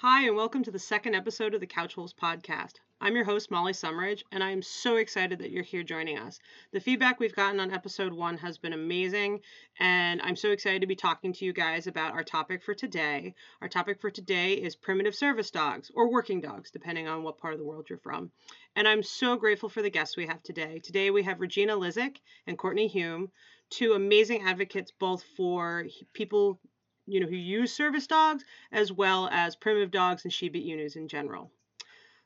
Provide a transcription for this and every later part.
Hi, and welcome to the second episode of the Couch Wolves podcast. I'm your host, Molly Summeridge, and I am so excited that you're here joining us. The feedback we've gotten on episode one has been amazing, and I'm so excited to be talking to you guys about our topic for today. Our topic for today is primitive service dogs, or working dogs, depending on what part of the world you're from. And I'm so grateful for the guests we have today. Today we have Regina Lizick and Courtney Hume, two amazing advocates both for people you know, who use service dogs as well as primitive dogs and Shiba Inus in general.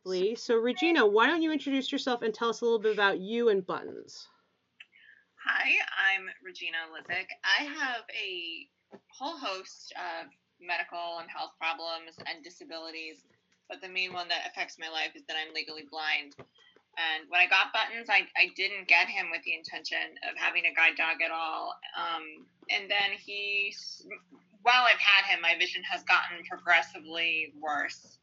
Lee, so Regina, why don't you introduce yourself and tell us a little bit about you and Buttons? Hi, I'm Regina Lizick. I have a whole host of medical and health problems and disabilities, but the main one that affects my life is that I'm legally blind. And when I got Buttons, I, I didn't get him with the intention of having a guide dog at all. Um, and then he while I've had him, my vision has gotten progressively worse.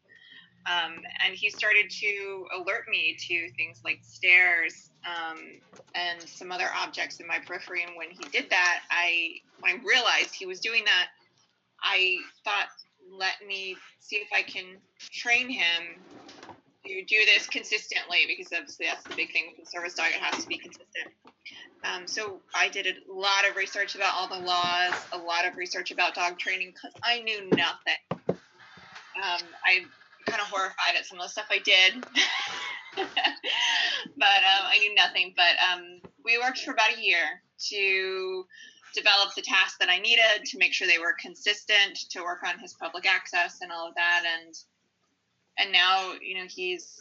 Um, and he started to alert me to things like stairs um, and some other objects in my periphery. And when he did that, I when I realized he was doing that, I thought, let me see if I can train him to do this consistently because obviously that's the big thing with the service dog; it has to be consistent. Um, so I did a lot of research about all the laws, a lot of research about dog training because I knew nothing. Um, I'm kind of horrified at some of the stuff I did, but um, I knew nothing. But um, we worked for about a year to develop the tasks that I needed to make sure they were consistent, to work on his public access and all of that, and and now you know he's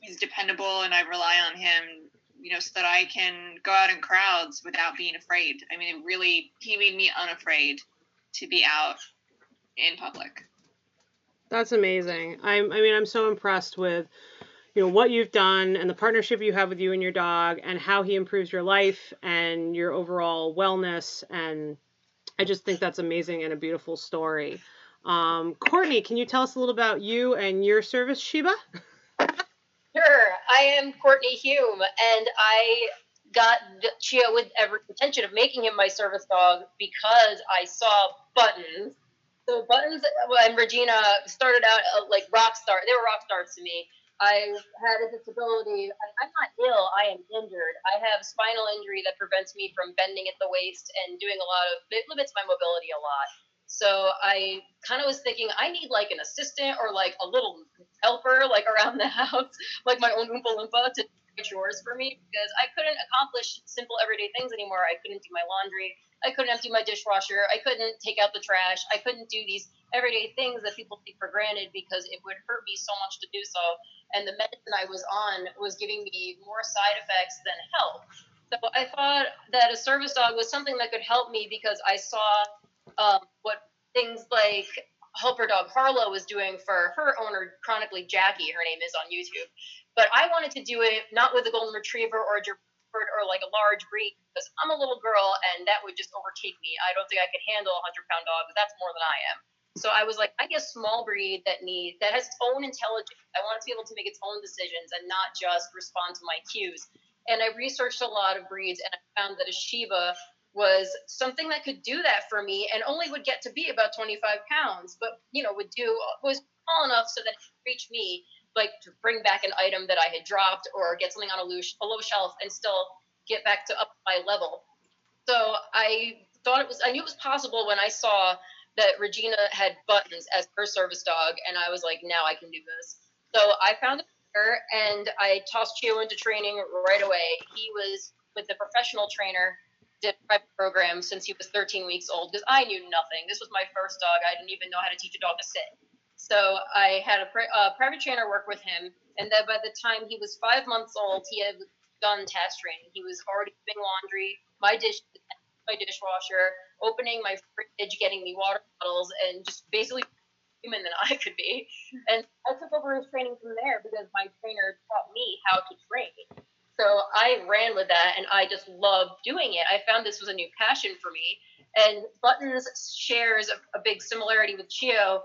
he's dependable, and I rely on him you know, so that I can go out in crowds without being afraid. I mean, it really, he made me unafraid to be out in public. That's amazing. I'm, I mean, I'm so impressed with, you know, what you've done and the partnership you have with you and your dog and how he improves your life and your overall wellness. And I just think that's amazing and a beautiful story. Um, Courtney, can you tell us a little about you and your service, Shiba? Sure. I am Courtney Hume, and I got Chia with every intention of making him my service dog because I saw Buttons. So Buttons and Regina started out uh, like rock star. They were rock stars to me. I had a disability. I'm not ill. I am injured. I have spinal injury that prevents me from bending at the waist and doing a lot of. It limits my mobility a lot. So I kind of was thinking I need like an assistant or like a little helper like around the house, like my own Oompa Loompa to do chores for me because I couldn't accomplish simple everyday things anymore. I couldn't do my laundry. I couldn't empty my dishwasher. I couldn't take out the trash. I couldn't do these everyday things that people take for granted because it would hurt me so much to do so. And the medicine I was on was giving me more side effects than help. So I thought that a service dog was something that could help me because I saw um, what things like helper dog Harlow was doing for her owner, Chronically Jaquie, her name is on YouTube. But I wanted to do it not with a golden retriever or a German or like a large breed because I'm a little girl and that would just overtake me. I don't think I could handle a hundred pound dog. That's more than I am. So I was like, I get a small breed that needs that has its own intelligence. I want it to be able to make its own decisions and not just respond to my cues. And I researched a lot of breeds and I found that a Shiba was something that could do that for me and only would get to be about 25 pounds, but you know, would do was small enough so that it could reach me, like to bring back an item that I had dropped or get something on a low, a low shelf and still get back to up my level. So I thought it was, I knew it was possible when I saw that Regina had buttons as her service dog, and I was like, now I can do this. So I found her and I tossed Chio into training right away. He was with the professional trainer did private program since he was 13 weeks old because I knew nothing. This was my first dog. I didn't even know how to teach a dog to sit. So I had a private trainer work with him, and then by the time he was five months old, he had done task training. He was already doing laundry, my dish, my dishwasher, opening my fridge, getting me water bottles, and just basically human than I could be. And I took over his training from there because my trainer taught me how to train. So I ran with that and I just loved doing it. I found this was a new passion for me. And Buttons shares a, a big similarity with Chio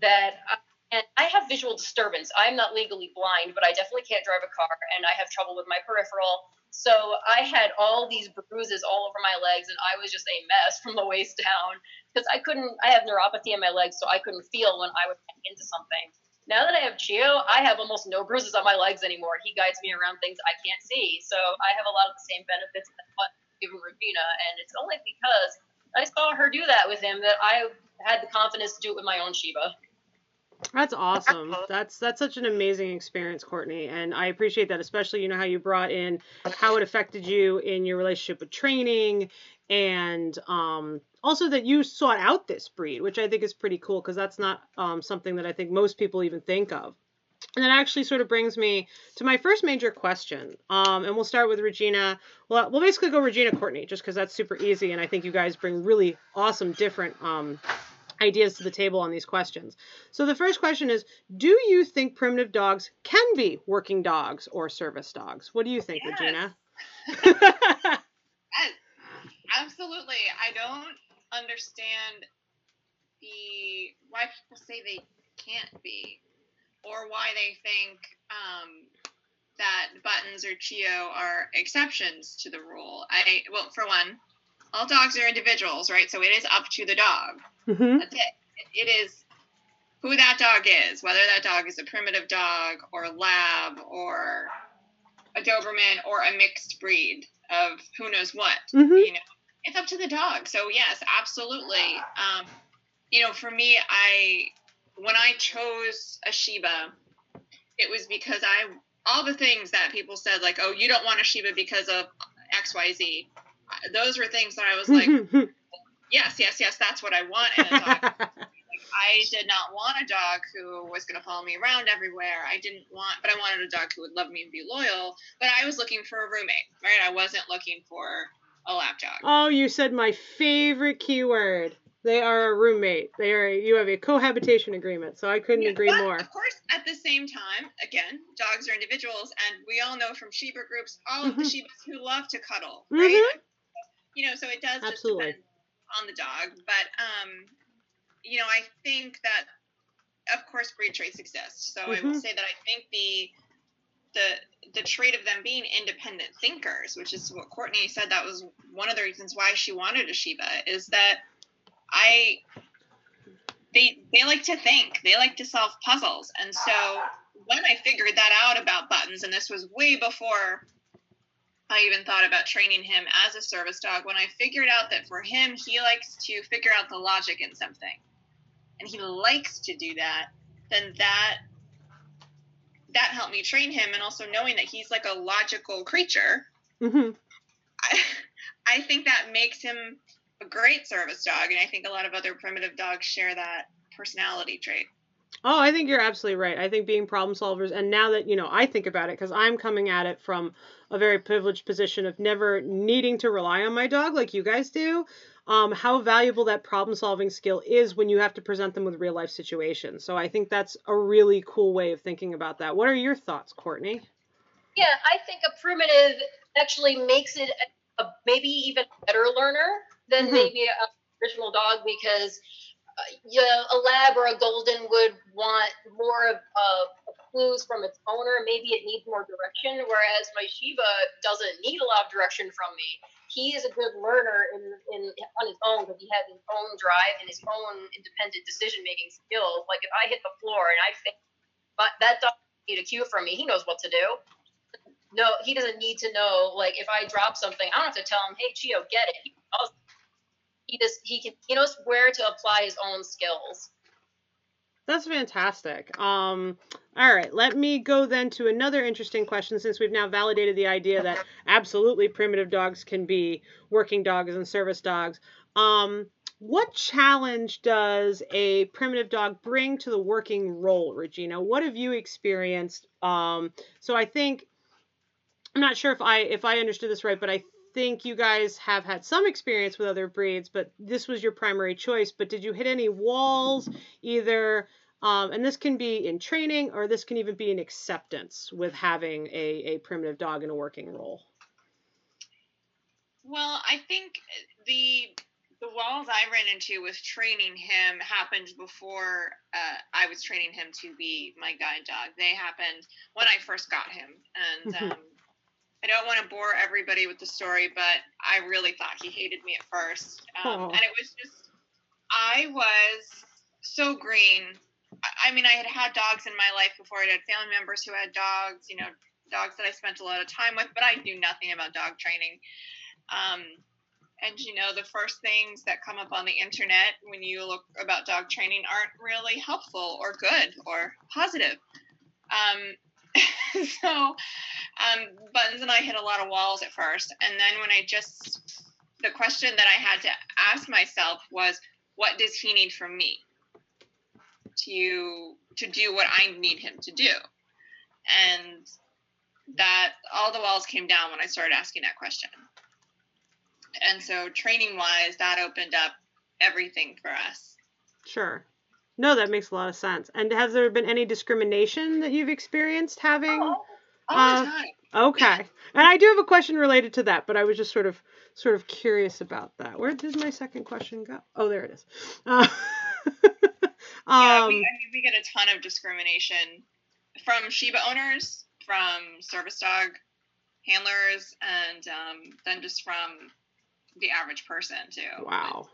that I, and I have visual disturbance. I'm not legally blind, but I definitely can't drive a car and I have trouble with my peripheral. So I had all these bruises all over my legs, and I was just a mess from the waist down because I couldn't. I have neuropathy in my legs, so I couldn't feel when I get into something. Now that I have Chio, I have almost no bruises on my legs anymore. He guides me around things I can't see, so I have a lot of the same benefits that what given Regina, and it's only because I saw her do that with him that I had the confidence to do it with my own Shiba. That's awesome. That's that's such an amazing experience, Courtney, and I appreciate that. Especially, you know, how you brought in how it affected you in your relationship with training, and um, also that you sought out this breed, which I think is pretty cool because that's not um, something that I think most people even think of. And that actually sort of brings me to my first major question. Um, and we'll start with Regina. Well, we'll basically go Regina Courtney, just because that's super easy, and I think you guys bring really awesome, different um, ideas to the table on these questions. So the first question is Do you think primitive dogs can be working dogs or service dogs? What do you think, Yes. Regina? Yes, absolutely. I don't understand the why people say they can't be, or why they think um, that buttons or Chio are exceptions to the rule. I well, for one, all dogs are individuals, right? So it is up to the dog. hmm That's it. It is who that dog is, whether that dog is a primitive dog or lab or a Doberman or a mixed breed of who knows what. hmm You know, it's up to the dog. So yes, absolutely. Um, you know, for me, I when I chose a Shiba, it was because I all the things that people said like, oh, you don't want a Shiba because of X, Y, Z. Those were things that I was like, yes, yes, yes, that's what I want in a dog. I did not want a dog who was going to follow me around everywhere. I didn't want, but I wanted a dog who would love me and be loyal. But I was looking for a roommate, right? I wasn't looking for a lap dog. oh, you said my favorite keyword. They are a roommate. They are. You have a cohabitation agreement, so I couldn't Yeah, agree more. Of course, at the same time, again, dogs are individuals, and we all know from Shiba groups all of the Mhm. Shibas who love to cuddle, right? You know, so it does just Absolutely. depend on the dog. But um, you know, I think that of course breed traits exist. So I will Mhm. say that I think the the the trait of them being independent thinkers, which is what Courtney said that was one of the reasons why she wanted a Shiba, is that I they they like to think, they like to solve puzzles, and so when I figured that out about buttons, and this was way before I even thought about training him as a service dog, when I figured out that for him he likes to figure out the logic in something, and he likes to do that, then that that helped me train him, and also knowing that he's like a logical creature hmm I, I think that makes him a great service dog, and I think a lot of other primitive dogs share that personality trait. Oh, I think you're absolutely right. I think being problem solvers, and now that you know, I think about it because I'm coming at it from a very privileged position of never needing to rely on my dog like you guys do. Um, how valuable that problem solving skill is when you have to present them with real life situations. So I think that's a really cool way of thinking about that. What are your thoughts, Courtney? Yeah, I think a primitive actually makes it a, a maybe even better learner than Mhm. maybe a original dog because uh, yeah, a lab or a golden would want more of uh, clues from its owner. Maybe it needs more direction, whereas my Shiba doesn't need a lot of direction from me. He is a good learner in, in on his own because he has his own drive and his own independent decision making skills. Like if I hit the floor and I think, but that dog need a cue from me, he knows what to do no, he doesn't need to know. Like if I drop something, I don't have to tell him, "Hey, Chio, get it." He, just he can he knows where to apply his own skills. That's fantastic. Um, all right, let me go then to another interesting question since we've now validated the idea that absolutely primitive dogs can be working dogs and service dogs. Um, what challenge does a primitive dog bring to the working role, Regina? What have you experienced? Um, so I think I'm not sure if I if I understood this right, but I think you guys have had some experience with other breeds, but this was your primary choice. But did you hit any walls, either? Um, and this can be in training, or this can even be in acceptance with having a, a primitive dog in a working role. Well, I think the the walls I ran into with training him happened before uh, I was training him to be my guide dog. They happened when I first got him, and Mhm. um, I don't want to bore everybody with the story, but I really thought he hated me at first. Um, and it was just, I was so green. I mean, I had had dogs in my life before. I had family members who had dogs, you know, dogs that I spent a lot of time with, but I knew nothing about dog training. Um, and you know, the first things that come up on the internet when you look about dog training aren't really helpful or good or positive. Um, so, um, Buttons and I hit a lot of walls at first. And then when I just, the question that I had to ask myself was, what does he need from me to to do what I need him to do? And that all the walls came down when I started asking that question. And so, training wise, that opened up everything for us. Sure. No, that makes a lot of sense. And has there been any discrimination that you've experienced having? Oh, all uh, the time. Okay. And I do have a question related to that, but I was just sort of sort of curious about that. Where did my second question go? Oh, there it is. Uh, yeah, we, um, I mean, we get a ton of discrimination from Shiba owners, from service dog handlers, and um, then just from the average person too. Wow.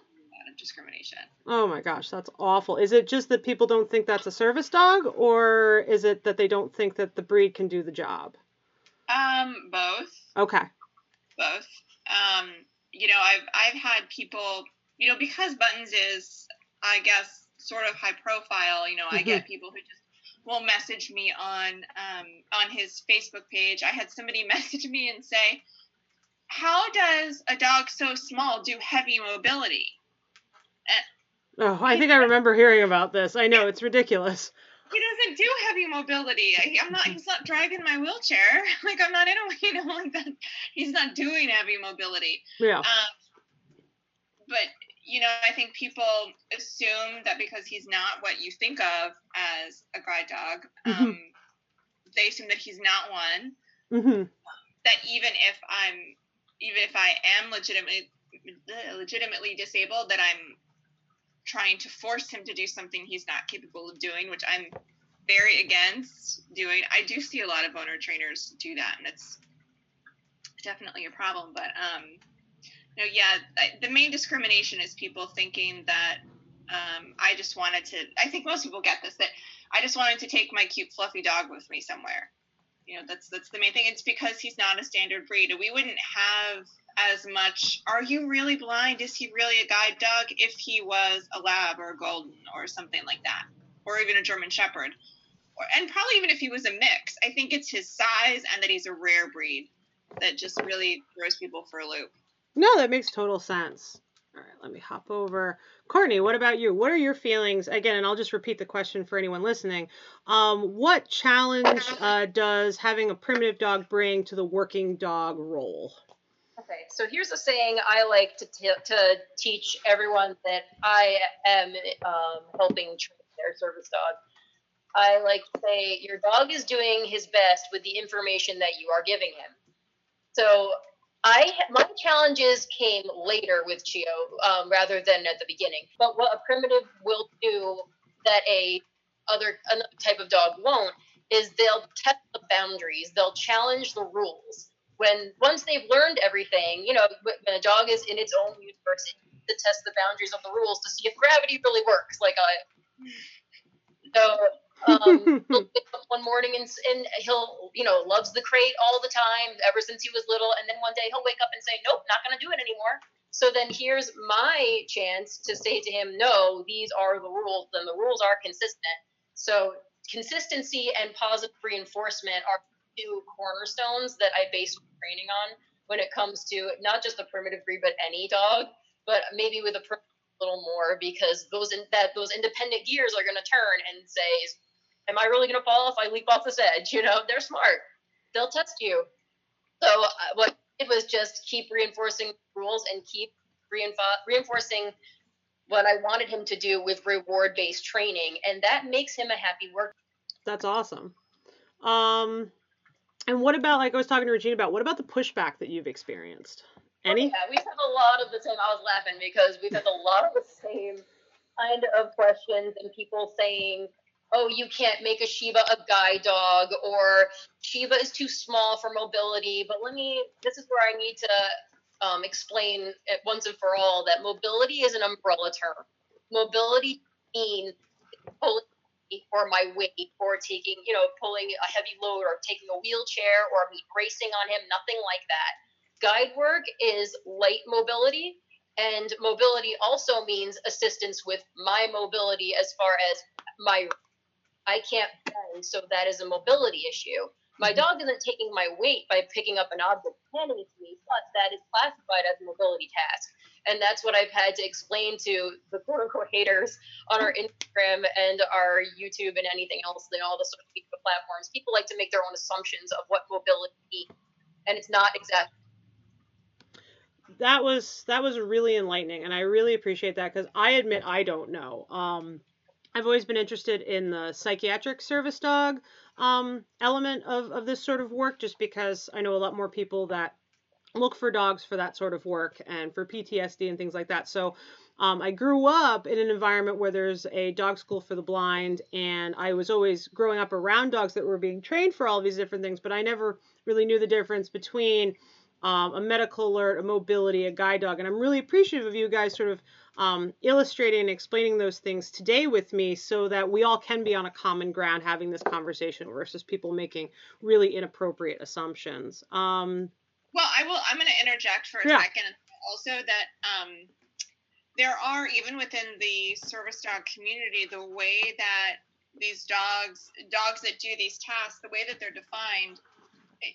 Discrimination. Oh my gosh, that's awful. Is it just that people don't think that's a service dog, or is it that they don't think that the breed can do the job? Um, both. Okay. Both. Um, you know, I've I've had people, you know, because Buttons is, I guess, sort of high profile. You know, mm-hmm. I get people who just will message me on um, on his Facebook page. I had somebody message me and say, "How does a dog so small do heavy mobility?" And, oh, I think I remember hearing about this. I know it's ridiculous he doesn't do heavy mobility. I, am not. He's not driving my wheelchair. Like I'm not in a you know like that. He's not doing heavy mobility. Yeah. Um, but you know, I think people assume that because he's not what you think of as a guide dog, mm-hmm. um, they assume that he's not one. Mm-hmm. That even if I'm, even if I am legitimately legitimately disabled, that I'm trying to force him to do something he's not capable of doing, which I'm very against doing. I do see a lot of owner trainers do that, and it's definitely a problem. But um, no, yeah, the main discrimination is people thinking that um, I just wanted to. I think most people get this that I just wanted to take my cute fluffy dog with me somewhere. You know, that's that's the main thing. It's because he's not a standard breed. And we wouldn't have as much. Are you really blind? Is he really a guide dog if he was a lab or a golden or something like that? Or even a german shepherd? Or, and probably even if he was a mix. I think it's his size and that he's a rare breed that just really throws people for a loop. No that makes total sense. All right let me hop over. Courtney what about you? What are your feelings? Again and i'll just repeat the question for anyone listening. Um, what challenge uh, does having a primitive dog bring to the working dog role So here's a saying I like to, t- to teach everyone that I am um, helping train their service dog. I like to say, Your dog is doing his best with the information that you are giving him. So I my challenges came later with Chio um, rather than at the beginning. But what a primitive will do that a other another type of dog won't is they'll test the boundaries. They'll challenge the rules when once they've learned everything, you know, when a dog is in its own universe, to test the boundaries of the rules to see if gravity really works. Like I, so um, he'll wake up one morning and, and he'll, you know, loves the crate all the time ever since he was little, and then one day he'll wake up and say, "Nope, not going to do it anymore." So then here's my chance to say to him, "No, these are the rules, and the rules are consistent." So consistency and positive reinforcement are two cornerstones that I base training on when it comes to not just the primitive breed, but any dog, but maybe with a little more because those in, that those independent gears are going to turn and say, "Am I really going to fall if I leap off this edge?" You know, they're smart. They'll test you. So uh, what it was just keep reinforcing rules and keep reinfo- reinforcing what I wanted him to do with reward based training, and that makes him a happy worker. That's awesome. Um, and what about like I was talking to Regina about what about the pushback that you've experienced? Any? Oh, yeah, we've had a lot of the same. I was laughing because we've had a lot of the same kind of questions and people saying, oh, you can't make a Shiba a guide dog, or Shiba is too small for mobility. But let me, this is where I need to um, explain it once and for all that mobility is an umbrella term. Mobility means pulling or my weight or taking, you know, pulling a heavy load or taking a wheelchair or me racing on him, nothing like that. Guide work is light mobility, and mobility also means assistance with my mobility as far as my I can't bend, so that is a mobility issue. My mm-hmm. dog isn't taking my weight by picking up an object handing it to me, but that is classified as a mobility task. And that's what I've had to explain to the quote unquote haters on our Instagram and our YouTube and anything else, and all the social media platforms. People like to make their own assumptions of what mobility and it's not exactly that was that was really enlightening and i really appreciate that because i admit i don't know um I've always been interested in the psychiatric service dog um, element of, of this sort of work just because I know a lot more people that look for dogs for that sort of work and for PTSD and things like that. So um, I grew up in an environment where there's a dog school for the blind, and I was always growing up around dogs that were being trained for all these different things, but I never really knew the difference between um, a medical alert, a mobility, a guide dog. And I'm really appreciative of you guys sort of um, illustrating and explaining those things today with me so that we all can be on a common ground having this conversation versus people making really inappropriate assumptions. Um, well, I will. I'm going to interject for a yeah. second. Also, that um, there are even within the service dog community the way that these dogs, dogs that do these tasks, the way that they're defined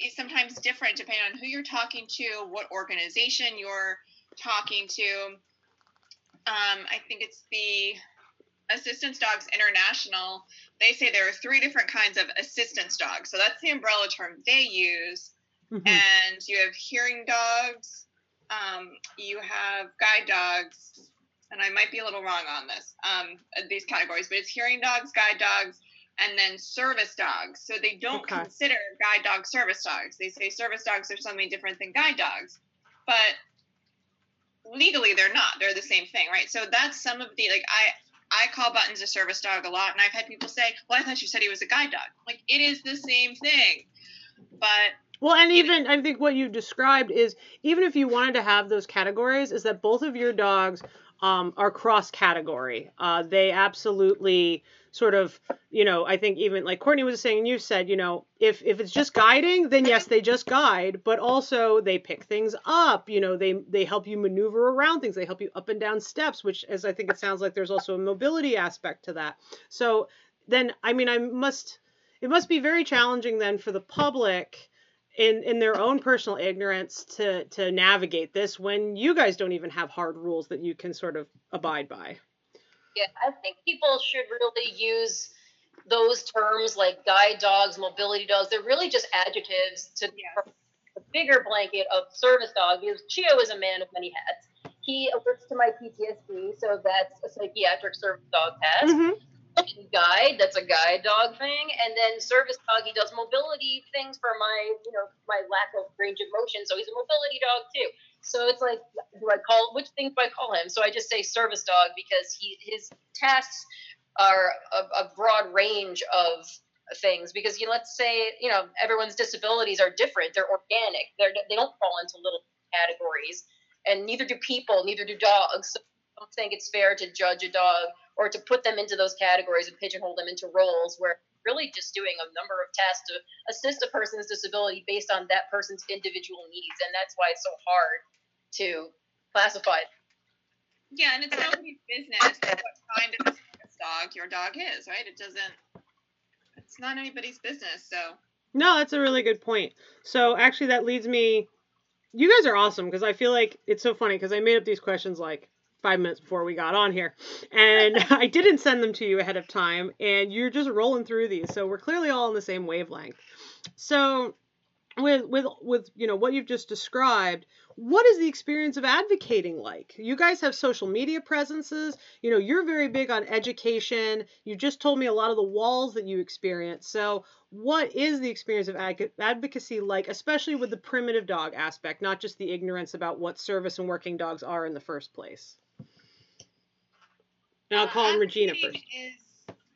is sometimes different depending on who you're talking to, what organization you're talking to um, I think it's the Assistance Dogs International. They say there are three different kinds of assistance dogs. So that's the umbrella term they use. Mm-hmm. And you have hearing dogs, um, you have guide dogs, and I might be a little wrong on this, um, these categories, but it's hearing dogs, guide dogs, and then service dogs. So they don't okay. consider guide dog service dogs. They say service dogs are something different than guide dogs. But legally they're not they're the same thing right so that's some of the like i i call buttons a service dog a lot and i've had people say well i thought you said he was a guide dog like it is the same thing but well and even i think what you described is even if you wanted to have those categories is that both of your dogs um, are cross category uh, they absolutely sort of you know i think even like courtney was saying you said you know if if it's just guiding then yes they just guide but also they pick things up you know they they help you maneuver around things they help you up and down steps which as i think it sounds like there's also a mobility aspect to that. So then i mean i must it must be very challenging then for the public in in their own personal ignorance to to navigate this when you guys don't even have hard rules that you can sort of abide by yeah, I think people should really use those terms like guide dogs, mobility dogs. They're really just adjectives to yeah. the bigger blanket of service dog because Chio is a man of many hats. He alerts to my PTSD, so that's a psychiatric service dog task. Mm-hmm. Guide, that's a guide dog thing, and then service dog, he does mobility things for my, you know, my lack of range of motion, so he's a mobility dog too. So it's like, do I call which thing do I call him? So I just say service dog because he his tasks are a, a broad range of things. Because you know, let's say you know everyone's disabilities are different. They're organic. They're they don't fall into little categories, and neither do people. Neither do dogs. So I don't think it's fair to judge a dog or to put them into those categories and pigeonhole them into roles where really just doing a number of tests to assist a person's disability based on that person's individual needs. And that's why it's so hard to classify it. Yeah, and it's nobody's business what kind of dog your dog is, right? It doesn't. It's not anybody's business, so. No, that's a really good point. So actually, that leads me. You guys are awesome because I feel like it's so funny because I made up these questions like five minutes before we got on here, and I didn't send them to you ahead of time, and you're just rolling through these. So we're clearly all on the same wavelength. So with with with you know what you've just described what is the experience of advocating like? You guys have social media presences. You know you're very big on education. You just told me a lot of the walls that you experience. So what is the experience of advocacy like especially with the primitive dog aspect not just the ignorance about what service and working dogs are in the first place and i'll call uh, regina first is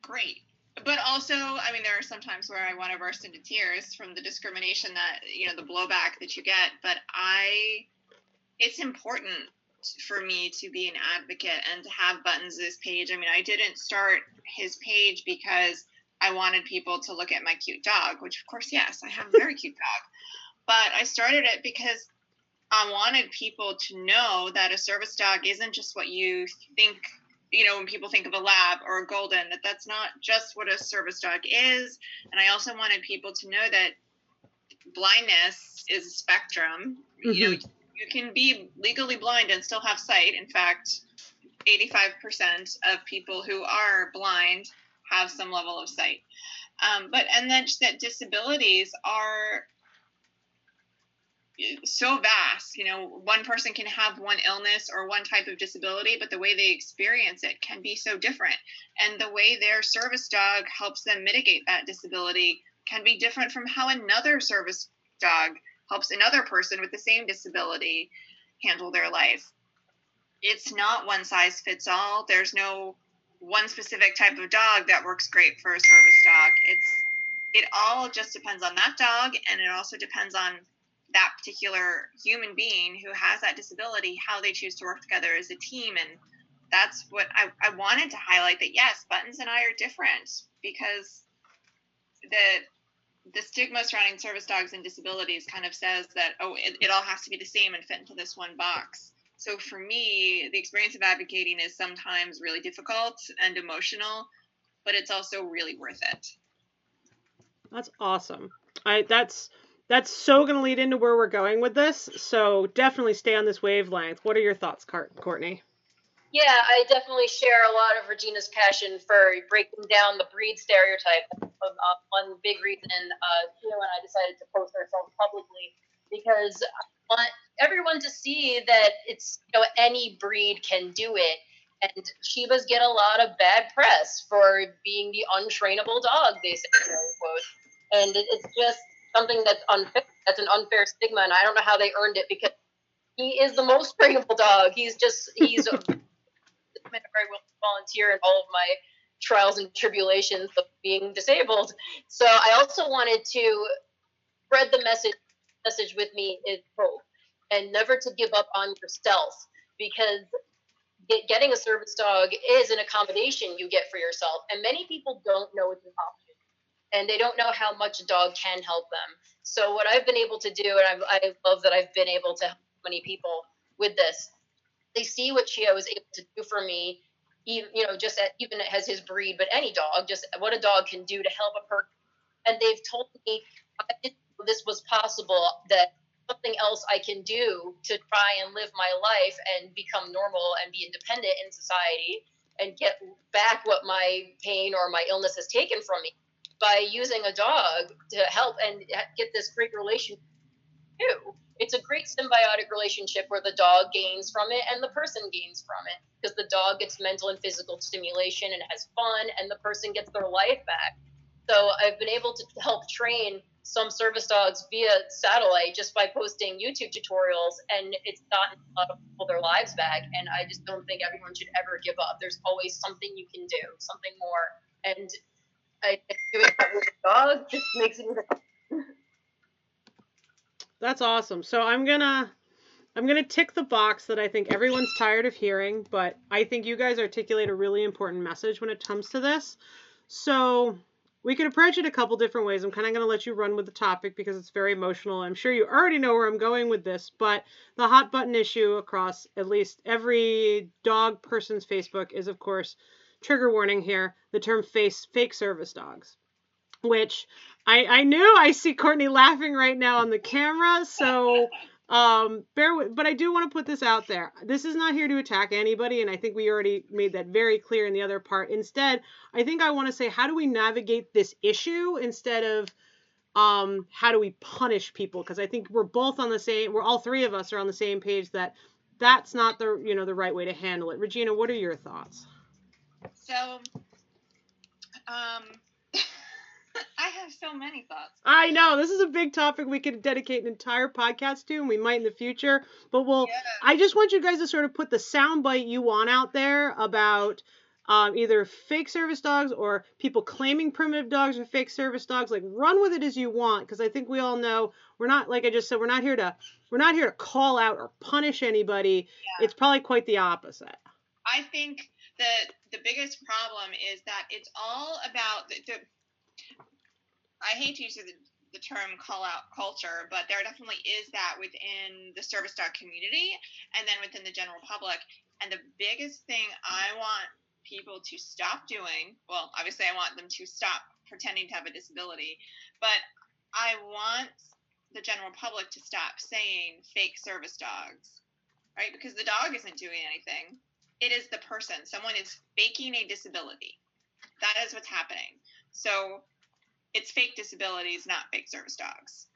great but also, I mean, there are some times where I want to burst into tears from the discrimination that you know the blowback that you get. But I, it's important for me to be an advocate and to have buttons this page. I mean, I didn't start his page because I wanted people to look at my cute dog, which of course, yes, I have a very cute dog. But I started it because I wanted people to know that a service dog isn't just what you think you know when people think of a lab or a golden that that's not just what a service dog is. And i also wanted people to know that blindness is a spectrum. Mm-hmm. you know you can be legally blind and still have sight. In fact 85% of people who are blind have some level of sight. Um, but and then that disabilities are so vast. You know, one person can have one illness or one type of disability, but the way they experience it can be so different. And the way their service dog helps them mitigate that disability can be different from how another service dog helps another person with the same disability handle their life. It's not one size fits all. There's no one specific type of dog that works great for a service dog. It's it all just depends on that dog and it also depends on that particular human being who has that disability, how they choose to work together as a team. And that's what I, I wanted to highlight that yes, Buttons and I are different because the the stigma surrounding service dogs and disabilities kind of says that oh it, it all has to be the same and fit into this one box. So for me the experience of advocating is sometimes really difficult and emotional but it's also really worth it. That's awesome. I that's that's so going to lead into where we're going with this. So definitely stay on this wavelength. What are your thoughts, Courtney? Yeah, I definitely share a lot of Regina's passion for breaking down the breed stereotype. Uh, one big reason uh, and I decided to post ourselves publicly because I want everyone to see that it's you know any breed can do it. And Shibas get a lot of bad press for being the untrainable dog, they say, quote. And it's just something that's unfair. That's an unfair stigma, and I don't know how they earned it because he is the most trainable dog. He's just he's a, been a very willing volunteer in all of my trials and tribulations of being disabled. So I also wanted to spread the message. Message with me is hope, and never to give up on yourself because getting a service dog is an accommodation you get for yourself, and many people don't know it's an option and they don't know how much a dog can help them. So what I've been able to do, and i i love that I've been able to help many people with this. They see what Chia was able to do for me, even you know, just at, even as his breed, but any dog, just what a dog can do to help a person. And they've told me this was possible, that something else I can do to try and live my life and become normal and be independent in society and get back what my pain or my illness has taken from me by using a dog to help and get this great relationship too. It's a great symbiotic relationship where the dog gains from it and the person gains from it because the dog gets mental and physical stimulation and has fun and the person gets their life back. So I've been able to help train some service dogs via satellite just by posting YouTube tutorials and it's gotten a lot of people their lives back and I just don't think everyone should ever give up. There's always something you can do, something more. And I with a dog just makes it. That's awesome. So I'm gonna I'm gonna tick the box that I think everyone's tired of hearing, but I think you guys articulate a really important message when it comes to this. So we could approach it a couple different ways. I'm kind of going to let you run with the topic because it's very emotional. I'm sure you already know where I'm going with this, but the hot button issue across at least every dog person's Facebook is, of course, trigger warning here, the term face fake service dogs. Which I, I knew I see Courtney laughing right now on the camera, so um bear with but I do want to put this out there. This is not here to attack anybody, and I think we already made that very clear in the other part. Instead, I think I want to say how do we navigate this issue instead of um how do we punish people because i think we're both on the same we're all three of us are on the same page that that's not the you know the right way to handle it regina what are your thoughts so, um, I have so many thoughts. I know this is a big topic we could dedicate an entire podcast to, and we might in the future. But we'll. Yeah. I just want you guys to sort of put the soundbite you want out there about um, either fake service dogs or people claiming primitive dogs are fake service dogs. Like, run with it as you want, because I think we all know we're not, like I just said, we're not here to we're not here to call out or punish anybody. Yeah. It's probably quite the opposite. I think the the biggest problem is that it's all about the. the I hate to use the, the term call out culture, but there definitely is that within the service dog community and then within the general public. And the biggest thing I want people to stop doing, well, obviously I want them to stop pretending to have a disability, but I want the general public to stop saying fake service dogs, right? Because the dog isn't doing anything. It is the person. Someone is faking a disability. That is what's happening. So it's fake disabilities, not fake service dogs.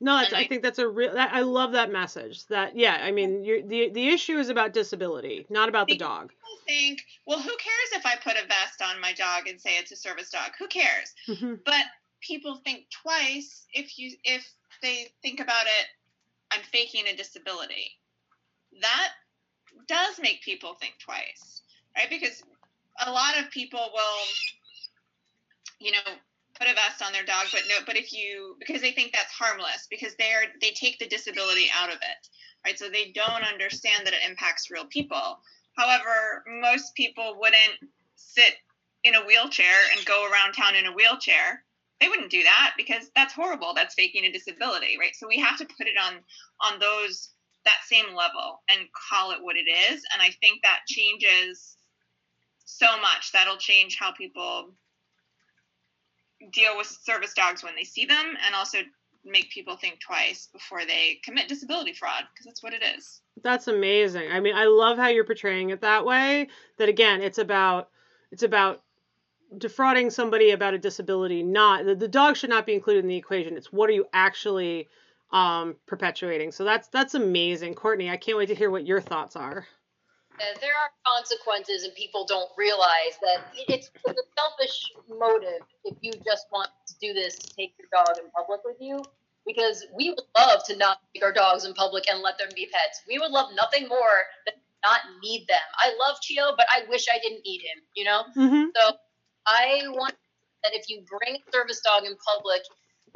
No, that's, I I- think that's a real. That, I love that message. That yeah, I mean, you're, the the issue is about disability, not about the dog. People think, well, who cares if I put a vest on my dog and say it's a service dog? Who cares? Mhm. But people think twice if you if they think about it. I'm faking a disability. That does make people think twice, right? Because a lot of people will, you know, put a vest on their dog, but no, but if you because they think that's harmless because they're they take the disability out of it, right? So they don't understand that it impacts real people. However, most people wouldn't sit in a wheelchair and go around town in a wheelchair. They wouldn't do that because that's horrible. That's faking a disability, right? So we have to put it on on those that same level and call it what it is. And I think that changes so much. That'll change how people deal with service dogs when they see them and also make people think twice before they commit disability fraud because that's what it is. That's amazing. I mean, I love how you're portraying it that way. That again, it's about it's about defrauding somebody about a disability. Not the, the dog should not be included in the equation. It's what are you actually um, perpetuating. So that's that's amazing, Courtney. I can't wait to hear what your thoughts are. Uh, there are consequences, and people don't realize that it's, a selfish motive if you just want to do this to take your dog in public with you. Because we would love to not take our dogs in public and let them be pets. We would love nothing more than not need them. I love Chio, but I wish I didn't need him. You know. Mm-hmm. So I want that if you bring a service dog in public,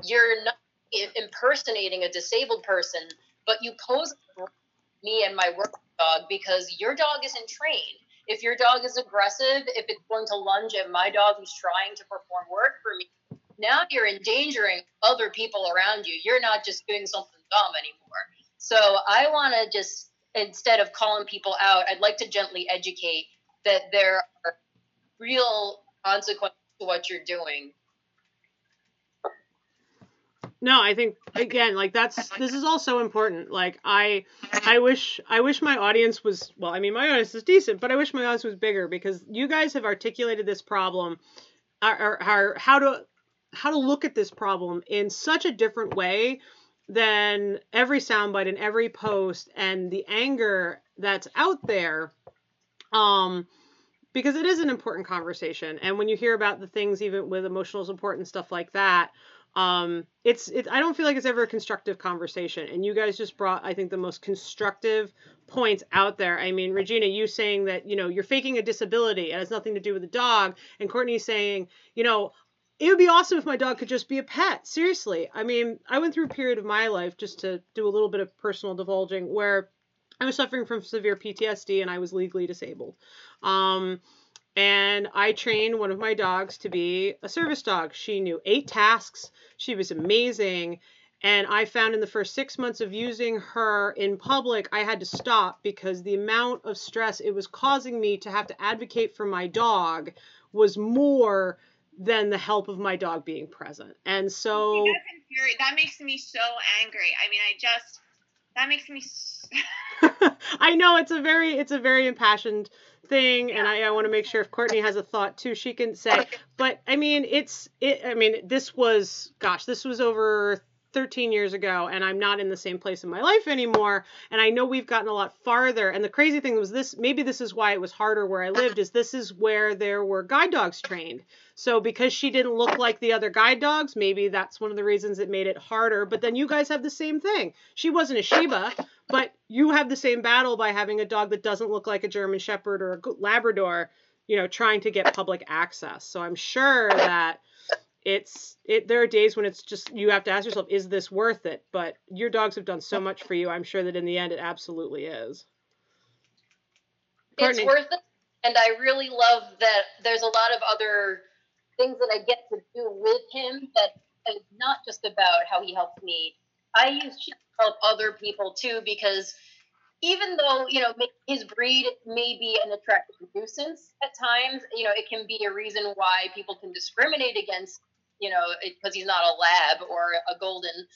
you're not impersonating a disabled person, but you pose me and my work dog because your dog isn't trained. If your dog is aggressive, if it's going to lunge at my dog who's trying to perform work for me, now you're endangering other people around you. You're not just doing something dumb anymore. So I want to just, instead of calling people out, I'd like to gently educate that there are real consequences to what you're doing. No, I think again, like that's this is all so important. Like I I wish I wish my audience was well, I mean my audience is decent, but I wish my audience was bigger because you guys have articulated this problem or, or, or how to how to look at this problem in such a different way than every soundbite and every post and the anger that's out there. Um because it is an important conversation and when you hear about the things even with emotional support and stuff like that um it's it i don't feel like it's ever a constructive conversation and you guys just brought i think the most constructive points out there. I mean regina you saying that you know you're faking a disability it has nothing to do with the dog and courtney saying you know it would be awesome if my dog could just be a pet. Seriously. I mean i went through a period of my life just to do a little bit of personal divulging where i was suffering from severe ptsd and i was legally disabled. Um and I trained one of my dogs to be a service dog. She knew eight tasks. She was amazing. And I found in the first six months of using her in public, I had to stop because the amount of stress it was causing me to have to advocate for my dog was more than the help of my dog being present. And so. That makes me so angry. I mean, I just that makes me. s I know it's a very it's a very impassioned thing and I, I want to make sure if Courtney has a thought too she can say. But I mean it's it I mean this was gosh this was over 13 years ago and I'm not in the same place in my life anymore and I know we've gotten a lot farther. And the crazy thing was this maybe this is why it was harder where I lived is this is where there were guide dogs trained so because she didn't look like the other guide dogs maybe that's one of the reasons it made it harder. But then you guys have the same thing. She wasn't a Shiba but you have the same battle by having a dog that doesn't look like a German Shepherd or a Labrador you know, trying to get public access. So I'm sure that it's it there are days when it's just you have to ask yourself is this worth it? But your dogs have done so much for you. I'm sure that in the end it absolutely is. It's worth it. And i really love that there's a lot of other things that i get to do with him that is not just about how he helps me i use to help other people too because even though you know his breed may be an attractive nuisance at times you know it can be a reason why people can discriminate against you know, because he's not a lab or a golden.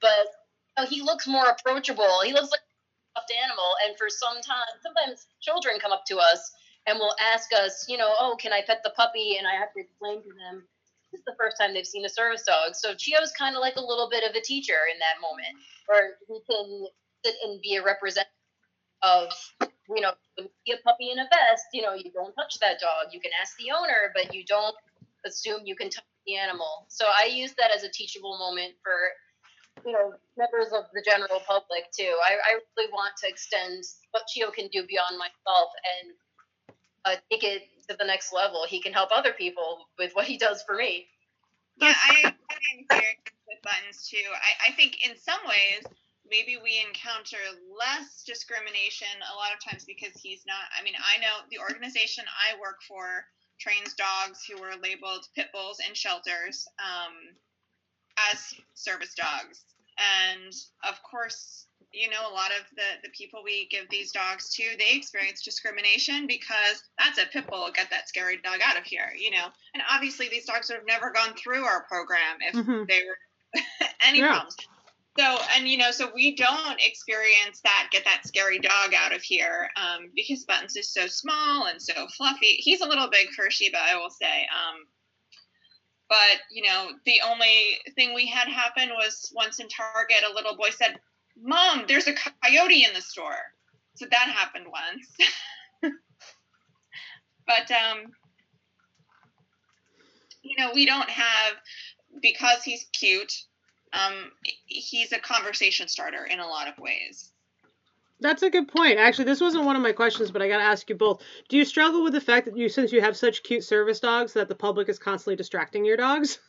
But you know, he looks more approachable. He looks like a stuffed animal. And for some time, sometimes children come up to us and will ask us, you know, oh, can I pet the puppy? And I have to explain to them this is the first time they've seen a service dog. So Chio's kind of like a little bit of a teacher in that moment, or he can sit and be a representative of, you know, when you see a puppy in a vest, you know, you don't touch that dog. You can ask the owner, but you don't assume you can touch the animal. So I use that as a teachable moment for you know members of the general public too. I, I really want to extend what Chio can do beyond myself and uh, take it to the next level. He can help other people with what he does for me. Yeah, I, experience with buttons too. I, I think in some ways maybe we encounter less discrimination a lot of times because he's not. I mean, I know the organization I work for trains dogs who were labeled pit bulls in shelters um, as service dogs. And of course, you know, a lot of the, the people we give these dogs to, they experience discrimination because that's a pit bull, get that scary dog out of here, you know. And obviously, these dogs have never gone through our program if mm-hmm. they were any yeah. problems. So, and you know, so we don't experience that, get that scary dog out of here um, because Buttons is so small and so fluffy. He's a little big for Shiba, I will say. Um, but, you know, the only thing we had happen was once in Target, a little boy said, Mom, there's a coyote in the store. So that happened once. but, um, you know, we don't have, because he's cute, um, he's a conversation starter in a lot of ways. That's a good point. Actually, this wasn't one of my questions, but I got to ask you both. Do you struggle with the fact that you, since you have such cute service dogs, that the public is constantly distracting your dogs?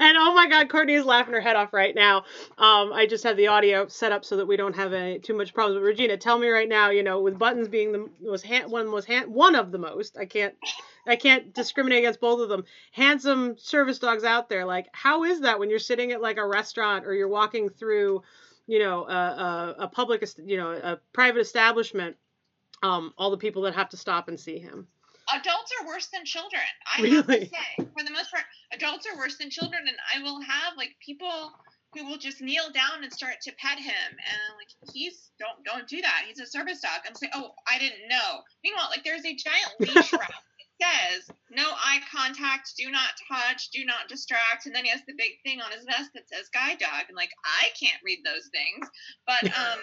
and oh my God, Courtney is laughing her head off right now. Um, I just have the audio set up so that we don't have any too much problems. But Regina, tell me right now, you know, with buttons being the most hand, one was one of the most. I can't I can't discriminate against both of them. Handsome service dogs out there. Like, how is that when you're sitting at like a restaurant or you're walking through, you know, a, a, a public, you know, a private establishment? Um, all the people that have to stop and see him. Adults are worse than children. I really? have to say, for the most part, adults are worse than children, and I will have like people who will just kneel down and start to pet him and like he's don't don't do that he's a service dog i'm saying oh i didn't know meanwhile like there's a giant leash around It says no eye contact, do not touch, do not distract, and then he has the big thing on his vest that says guide dog, and like I can't read those things, but um,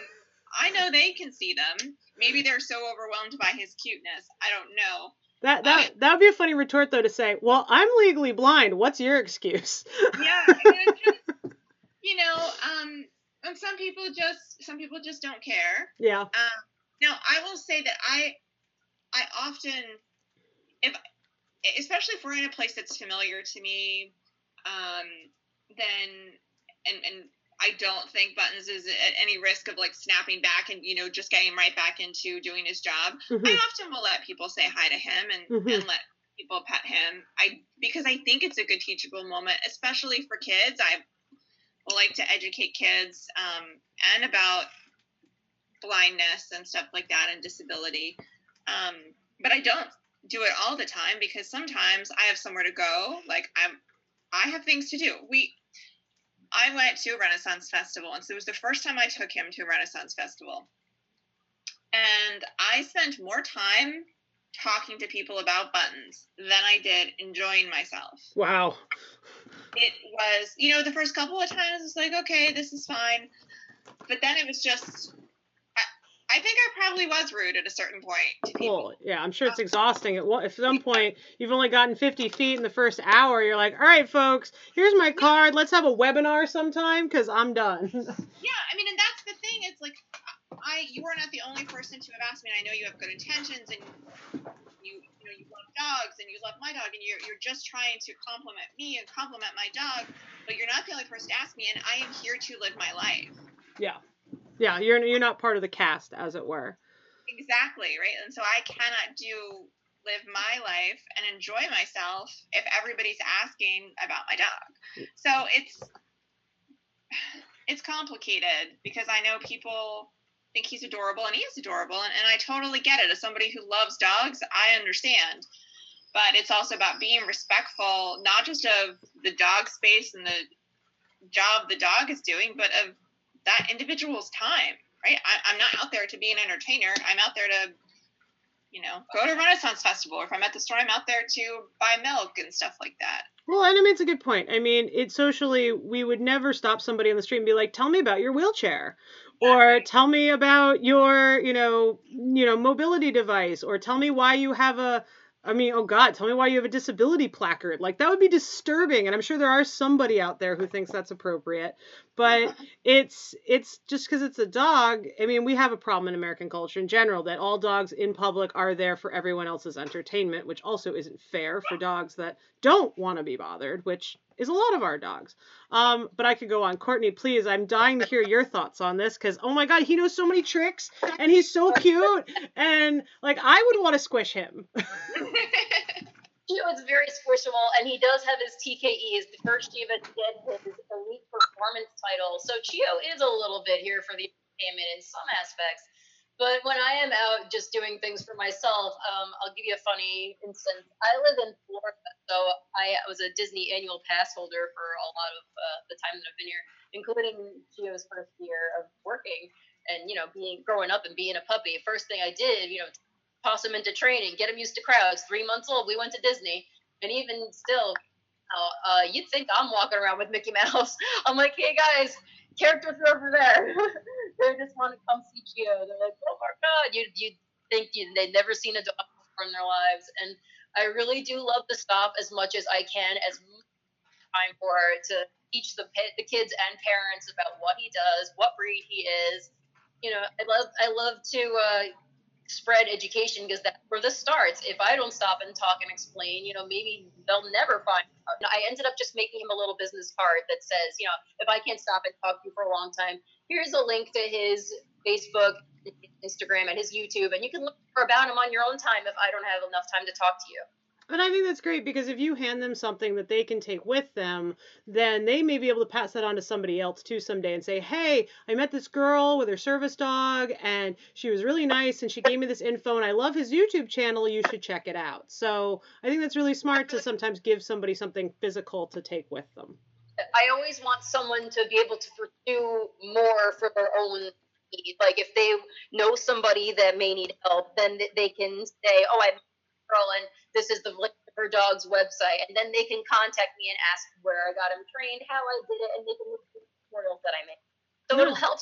I know they can see them. Maybe they're so overwhelmed by his cuteness. I don't know. That that that would be a funny retort though to say, well, I'm legally blind. What's your excuse? yeah, just, you know, um, and some people just some people just don't care. Yeah. Um, now I will say that I I often if especially if we're in a place that's familiar to me, um, then and and I don't think Buttons is at any risk of like snapping back and you know just getting right back into doing his job. Mm-hmm. I often will let people say hi to him and mm-hmm. and let people pet him. I because I think it's a good teachable moment, especially for kids. I like to educate kids um, and about blindness and stuff like that and disability. Um, but I don't do it all the time because sometimes I have somewhere to go. Like I'm, I have things to do. We, I went to a Renaissance festival, and so it was the first time I took him to a Renaissance festival, and I spent more time talking to people about buttons than I did enjoying myself. Wow. It was, you know, the first couple of times it's like, okay, this is fine. But then it was just I think I probably was rude at a certain point. Well, yeah, I'm sure it's um, exhausting. At, at some point, you've only gotten 50 feet in the first hour. You're like, all right, folks, here's my card. Let's have a webinar sometime because I'm done. yeah, I mean, and that's the thing. It's like, I you are not the only person to have asked me. I know you have good intentions and you you know you love dogs and you love my dog and you're you're just trying to compliment me and compliment my dog, but you're not the only person to ask me, and I am here to live my life. Yeah, yeah, you're you're not part of the cast, as it were. Exactly right, and so I cannot do live my life and enjoy myself if everybody's asking about my dog. So it's it's complicated because I know people think he's adorable and he is adorable and, and I totally get it. As somebody who loves dogs, I understand. But it's also about being respectful, not just of the dog space and the job the dog is doing, but of that individual's time, right? I, I'm not out there to be an entertainer. I'm out there to, you know, go to Renaissance Festival. Or if I'm at the store, I'm out there to buy milk and stuff like that. Well, and I mean, it's a good point. I mean, it socially, we would never stop somebody on the street and be like, "Tell me about your wheelchair," or "Tell me about your, you know, you know, mobility device," or "Tell me why you have a." I mean, oh God, tell me why you have a disability placard. Like that would be disturbing, and I'm sure there are somebody out there who thinks that's appropriate. But it's it's just because it's a dog. I mean, we have a problem in American culture in general that all dogs in public are there for everyone else's entertainment, which also isn't fair for dogs that don't want to be bothered, which is a lot of our dogs. Um, but I could go on. Courtney, please, I'm dying to hear your thoughts on this because oh my god, he knows so many tricks and he's so cute and like I would want to squish him. Chio is very squishable, and he does have his TKEs. The first Shiba did his elite performance title, so Chio is a little bit here for the entertainment in some aspects. But when I am out just doing things for myself, um, I'll give you a funny instance. I live in Florida, so I was a Disney annual pass holder for a lot of uh, the time that I've been here, including Chio's first year of working and you know being growing up and being a puppy. First thing I did, you know, toss him into training, get him used to crowds. Three months old, we went to Disney, and even still, uh, uh, you'd think I'm walking around with Mickey Mouse. I'm like, hey guys, characters are over there. they just want to come see Chio. They're like, oh my god, you you think you, they've never seen a dog before in their lives, and I really do love to stop as much as I can, as time for to teach the the kids and parents about what he does, what breed he is. You know, I love I love to uh, spread education because that's where this starts. If I don't stop and talk and explain, you know, maybe they'll never find out. I ended up just making him a little business card that says, you know, if I can't stop and talk to you for a long time, here's a link to his Facebook, Instagram, and his YouTube, and you can look about him on your own time if I don't have enough time to talk to you. And I think that's great because if you hand them something that they can take with them, then they may be able to pass that on to somebody else too someday and say, Hey, I met this girl with her service dog and she was really nice and she gave me this info and I love his YouTube channel. You should check it out. So I think that's really smart to sometimes give somebody something physical to take with them. I always want someone to be able to pursue more for their own need. Like if they know somebody that may need help, then they can say, "Oh, a girl, and this is the link to her dog's website," and then they can contact me and ask where I got him trained, how I did it, and they can look at the tutorials that I made. So No. it'll help.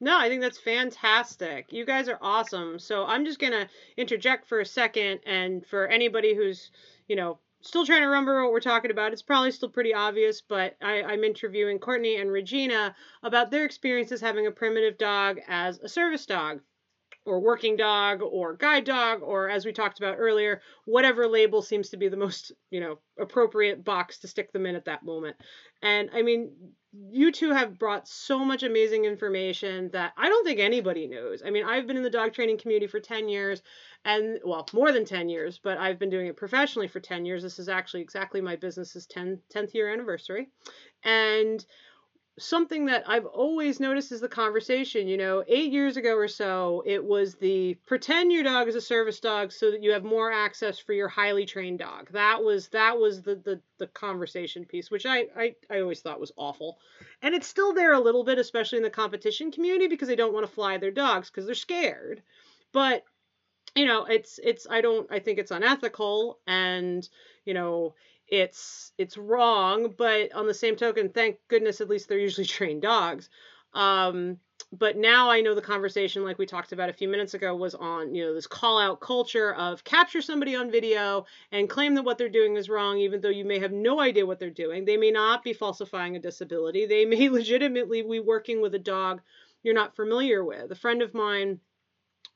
No, I think that's fantastic. You guys are awesome. So I'm just gonna interject for a second, and for anybody who's, you know, still trying to remember what we're talking about, it's probably still pretty obvious, but I, I'm interviewing Courtney and Regina about their experiences having a primitive dog as a service dog. Or working dog, or guide dog, or as we talked about earlier, whatever label seems to be the most, you know, appropriate box to stick them in at that moment. And I mean, you two have brought so much amazing information that I don't think anybody knows. I mean, I've been in the dog training community for 10 years and well, more than 10 years, but I've been doing it professionally for 10 years. This is actually exactly my business's 10 10th year anniversary. And something that I've always noticed is the conversation. You know, eight years ago or so, it was the pretend your dog is a service dog so that you have more access for your highly trained dog. That was that was the the, the conversation piece, which I, I I always thought was awful. And it's still there a little bit, especially in the competition community, because they don't want to fly their dogs because they're scared. But you know, it's it's I don't I think it's unethical and you know it's it's wrong but on the same token thank goodness at least they're usually trained dogs. Um, but now i know the conversation like we talked about a few minutes ago was on you know this call out culture of capture somebody on video and claim that what they're doing is wrong even though you may have no idea what they're doing. They may not be falsifying a disability. They may legitimately be working with a dog you're not familiar with. A friend of mine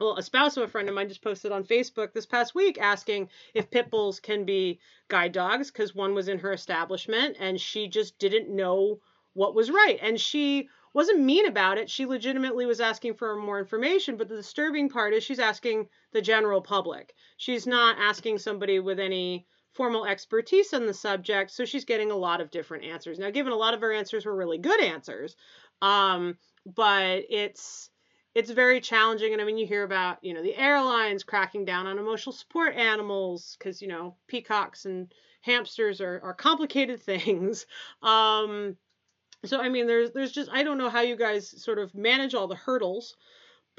well, a spouse of a friend of mine just posted on Facebook this past week asking if pit bulls can be guide dogs because one was in her establishment and she just didn't know what was right. And she wasn't mean about it. She legitimately was asking for more information. But the disturbing part is she's asking the general public. She's not asking somebody with any formal expertise on the subject. So she's getting a lot of different answers. Now, given a lot of her answers were really good answers, um, but it's it's very challenging and i mean you hear about you know the airlines cracking down on emotional support animals because you know peacocks and hamsters are, are complicated things um so i mean there's there's just i don't know how you guys sort of manage all the hurdles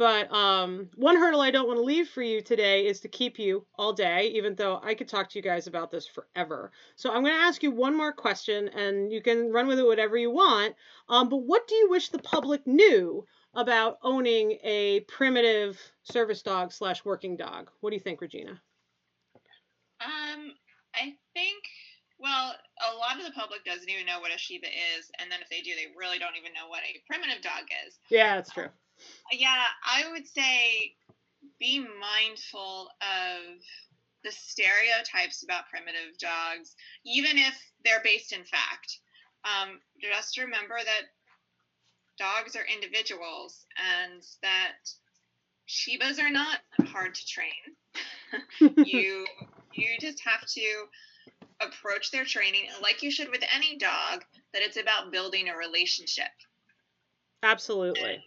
but um, one hurdle I don't want to leave for you today is to keep you all day, even though I could talk to you guys about this forever. So I'm going to ask you one more question, and you can run with it whatever you want. Um, but what do you wish the public knew about owning a primitive service dog slash working dog? What do you think, Regina? Um, I think well, a lot of the public doesn't even know what a Shiba is, and then if they do, they really don't even know what a primitive dog is. Yeah, that's true. Yeah, I would say be mindful of the stereotypes about primitive dogs, even if they're based in fact. Um, just remember that dogs are individuals and that Shibas are not hard to train. you you just have to approach their training like you should with any dog that it's about building a relationship. Absolutely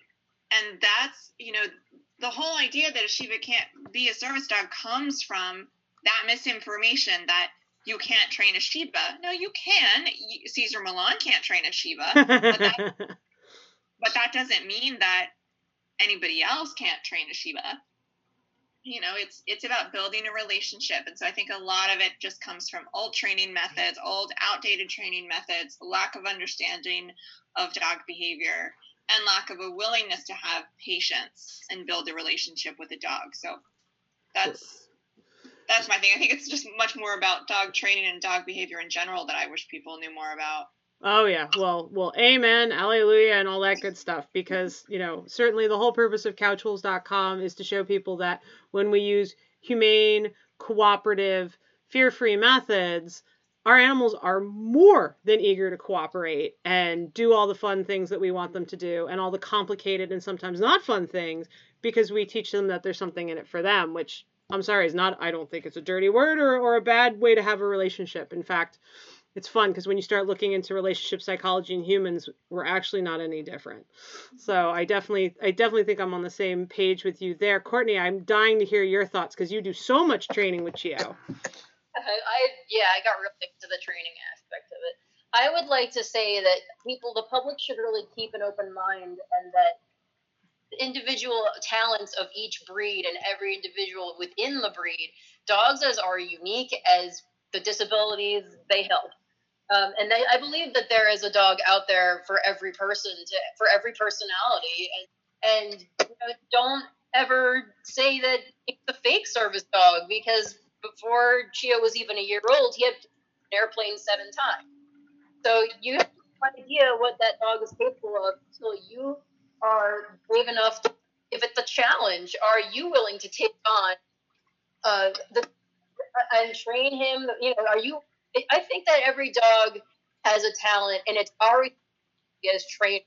and that's you know the whole idea that a shiba can't be a service dog comes from that misinformation that you can't train a shiba no you can Cesar Millan can't train a shiba but that, but that doesn't mean that anybody else can't train a shiba you know it's it's about building a relationship and so i think a lot of it just comes from old training methods old outdated training methods lack of understanding of dog behavior and lack of a willingness to have patience and build a relationship with a dog. So that's that's my thing. I think it's just much more about dog training and dog behavior in general that I wish people knew more about. Oh yeah, well, well, amen, alleluia, and all that good stuff. Because you know, certainly the whole purpose of CouchWolves.com is to show people that when we use humane, cooperative, fear-free methods, our animals are more than eager to cooperate and do all the fun things that we want them to do and all the complicated and sometimes not fun things because we teach them that there's something in it for them, which I'm sorry is not, I don't think it's a dirty word or, or a bad way to have a relationship. In fact, it's fun because when you start looking into relationship psychology in humans, we're actually not any different. So I definitely, I definitely think I'm on the same page with you there, Courtney. I'm dying to hear your thoughts because you do so much training with Chio. I yeah, I got really into the training aspect of it. I would like to say that people, the public, should really keep an open mind, and that the individual talents of each breed and every individual within the breed, dogs as are unique as the disabilities they help. Um, and they, I believe that there is a dog out there for every person, to, for every personality, and and you know, don't ever say that it's a fake service dog because before Chio was even a year old, he had an airplane seven times. So you have no idea what that dog is capable of until you are brave enough to, if it's a challenge, are you willing to take on uh, the uh, and train him? You know, are you? I think that every dog has a talent, and it's our as trainers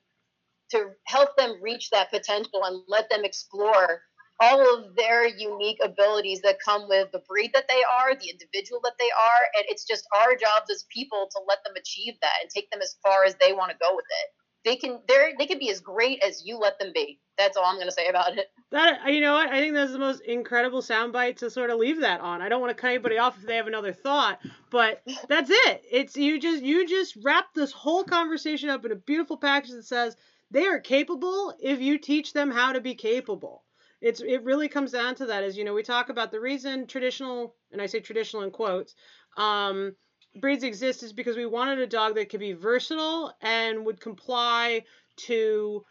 to help them reach that potential and let them explore all of their unique abilities that come with the breed that they are, the individual that they are, and it's just our jobs as people to let them achieve that and take them as far as they want to go with it. They can they're they can be as great as you let them be. That's all I'm going to say about it. That you know what I think that's the most incredible soundbite to sort of leave that on. I don't want to cut anybody off if they have another thought, but that's it. It's you just you just wrap this whole conversation up in a beautiful package that says they are capable if you teach them how to be capable it's it really comes down to that is you know we talk about the reason traditional and i say traditional in quotes um, breeds exist is because we wanted a dog that could be versatile and would comply to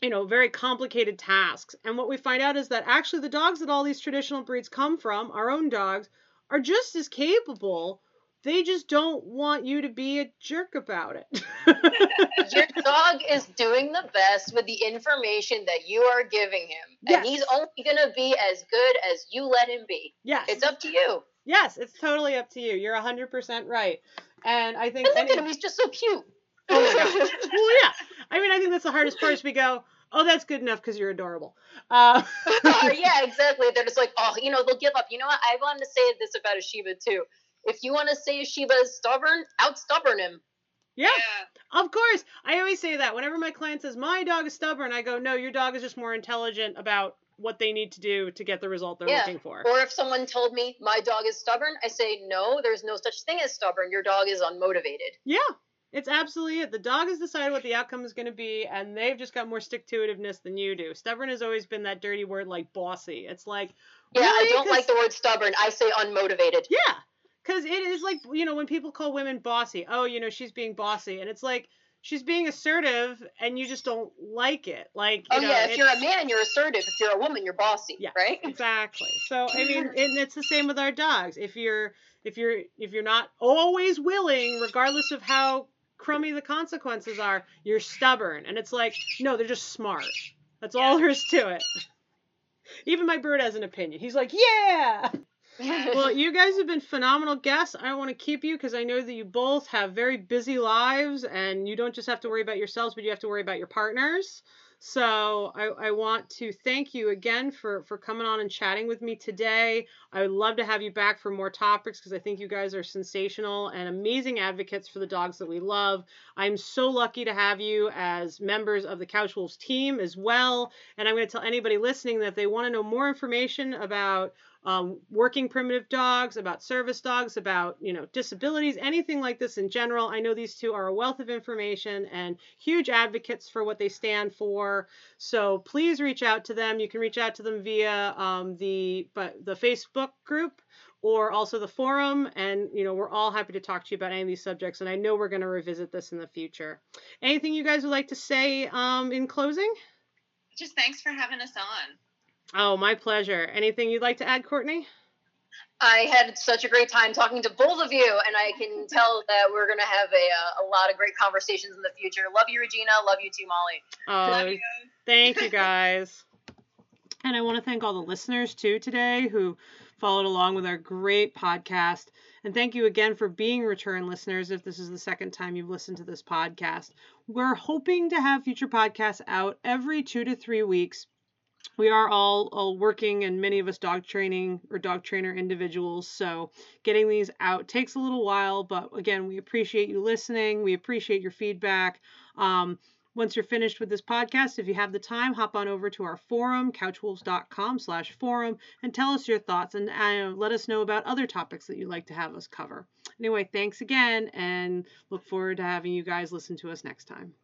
you know very complicated tasks and what we find out is that actually the dogs that all these traditional breeds come from our own dogs are just as capable they just don't want you to be a jerk about it. Your dog is doing the best with the information that you are giving him. And he's only going to be as good as you let him be. yes. It's up to you. Yes, it's totally up to you. You're 100% right. And I think And look any- at him, he's just so cute. Oh my gosh. well, yeah. I mean, I think that's the hardest part is we go, oh, that's good enough because you're adorable. Uh, yeah, exactly. They're just like, oh, you know, they'll give up. You know what? I wanted to say this about a Shiba too. If you want to say a Shiba is stubborn, out stubborn him. yeah, Yeah. of course. I always say that. Whenever my client says, my dog is stubborn, I go, no, your dog is just more intelligent about what they need to do to get the result they're Yeah. looking for. Or if someone told me my dog is stubborn, I say, no, there's no such thing as stubborn. Your dog is unmotivated. Yeah, it's absolutely it. The dog has decided what the outcome is going to be, and they've just got more stick to itiveness than you do. Stubborn has always been that dirty word like bossy. It's like, Yeah, I don't like the word stubborn. I say unmotivated. Yeah, because it is like you know when people call women bossy. Oh, you know she's being bossy, and it's like she's being assertive, and you just don't like it. Like you Oh know, yeah, if you're a man, you're assertive. If you're a woman, you're bossy. Yeah. Right? Exactly. So I mean, and it's the same with our dogs. If you're if you're if you're not always willing, regardless of how crummy the consequences are, you're stubborn. And it's like, no, they're just smart. That's all there is to it. Even my bird has an opinion. He's like, yeah. Well, you guys have been phenomenal guests. I want to keep you because I know that you both have very busy lives and you don't just have to worry about yourselves, but you have to worry about your partners. So I, I want to thank you again for, for coming on and chatting with me today. I would love to have you back for more topics because I think you guys are sensational and amazing advocates for the dogs that we love. I'm so lucky to have you as members of the Couch Wolves team as well. And I'm going to tell anybody listening that if they want to know more information about um, working primitive dogs, about service dogs, about you know disabilities, anything like this in general. I know these two are a wealth of information and huge advocates for what they stand for. So please reach out to them. You can reach out to them via um, the but the Facebook group or also the forum and you know we're all happy to talk to you about any of these subjects and i know we're going to revisit this in the future anything you guys would like to say um, in closing Just thanks for having us on. Oh my pleasure anything you'd like to add courtney I had such a great time talking to both of you, and I can tell that we're gonna have a uh, a lot of great conversations in the future. Love you, Regina. Love you too, Molly. oh Love you. Thank you guys. And I want to thank all the listeners too today who followed along with our great podcast. And thank you again for being return listeners if this is the second time you've listened to this podcast. We're hoping to have future podcasts out every two to three weeks. We are all, all working and many of us dog training or dog trainer individuals. So getting these out takes a little while, but again, we appreciate you listening. We appreciate your feedback. Um, once you're finished with this podcast, if you have the time, hop on over to our forum, couchwolves.com slash forum, and tell us your thoughts and uh, let us know about other topics that you'd like to have us cover. Anyway, thanks again, and look forward to having you guys listen to us next time.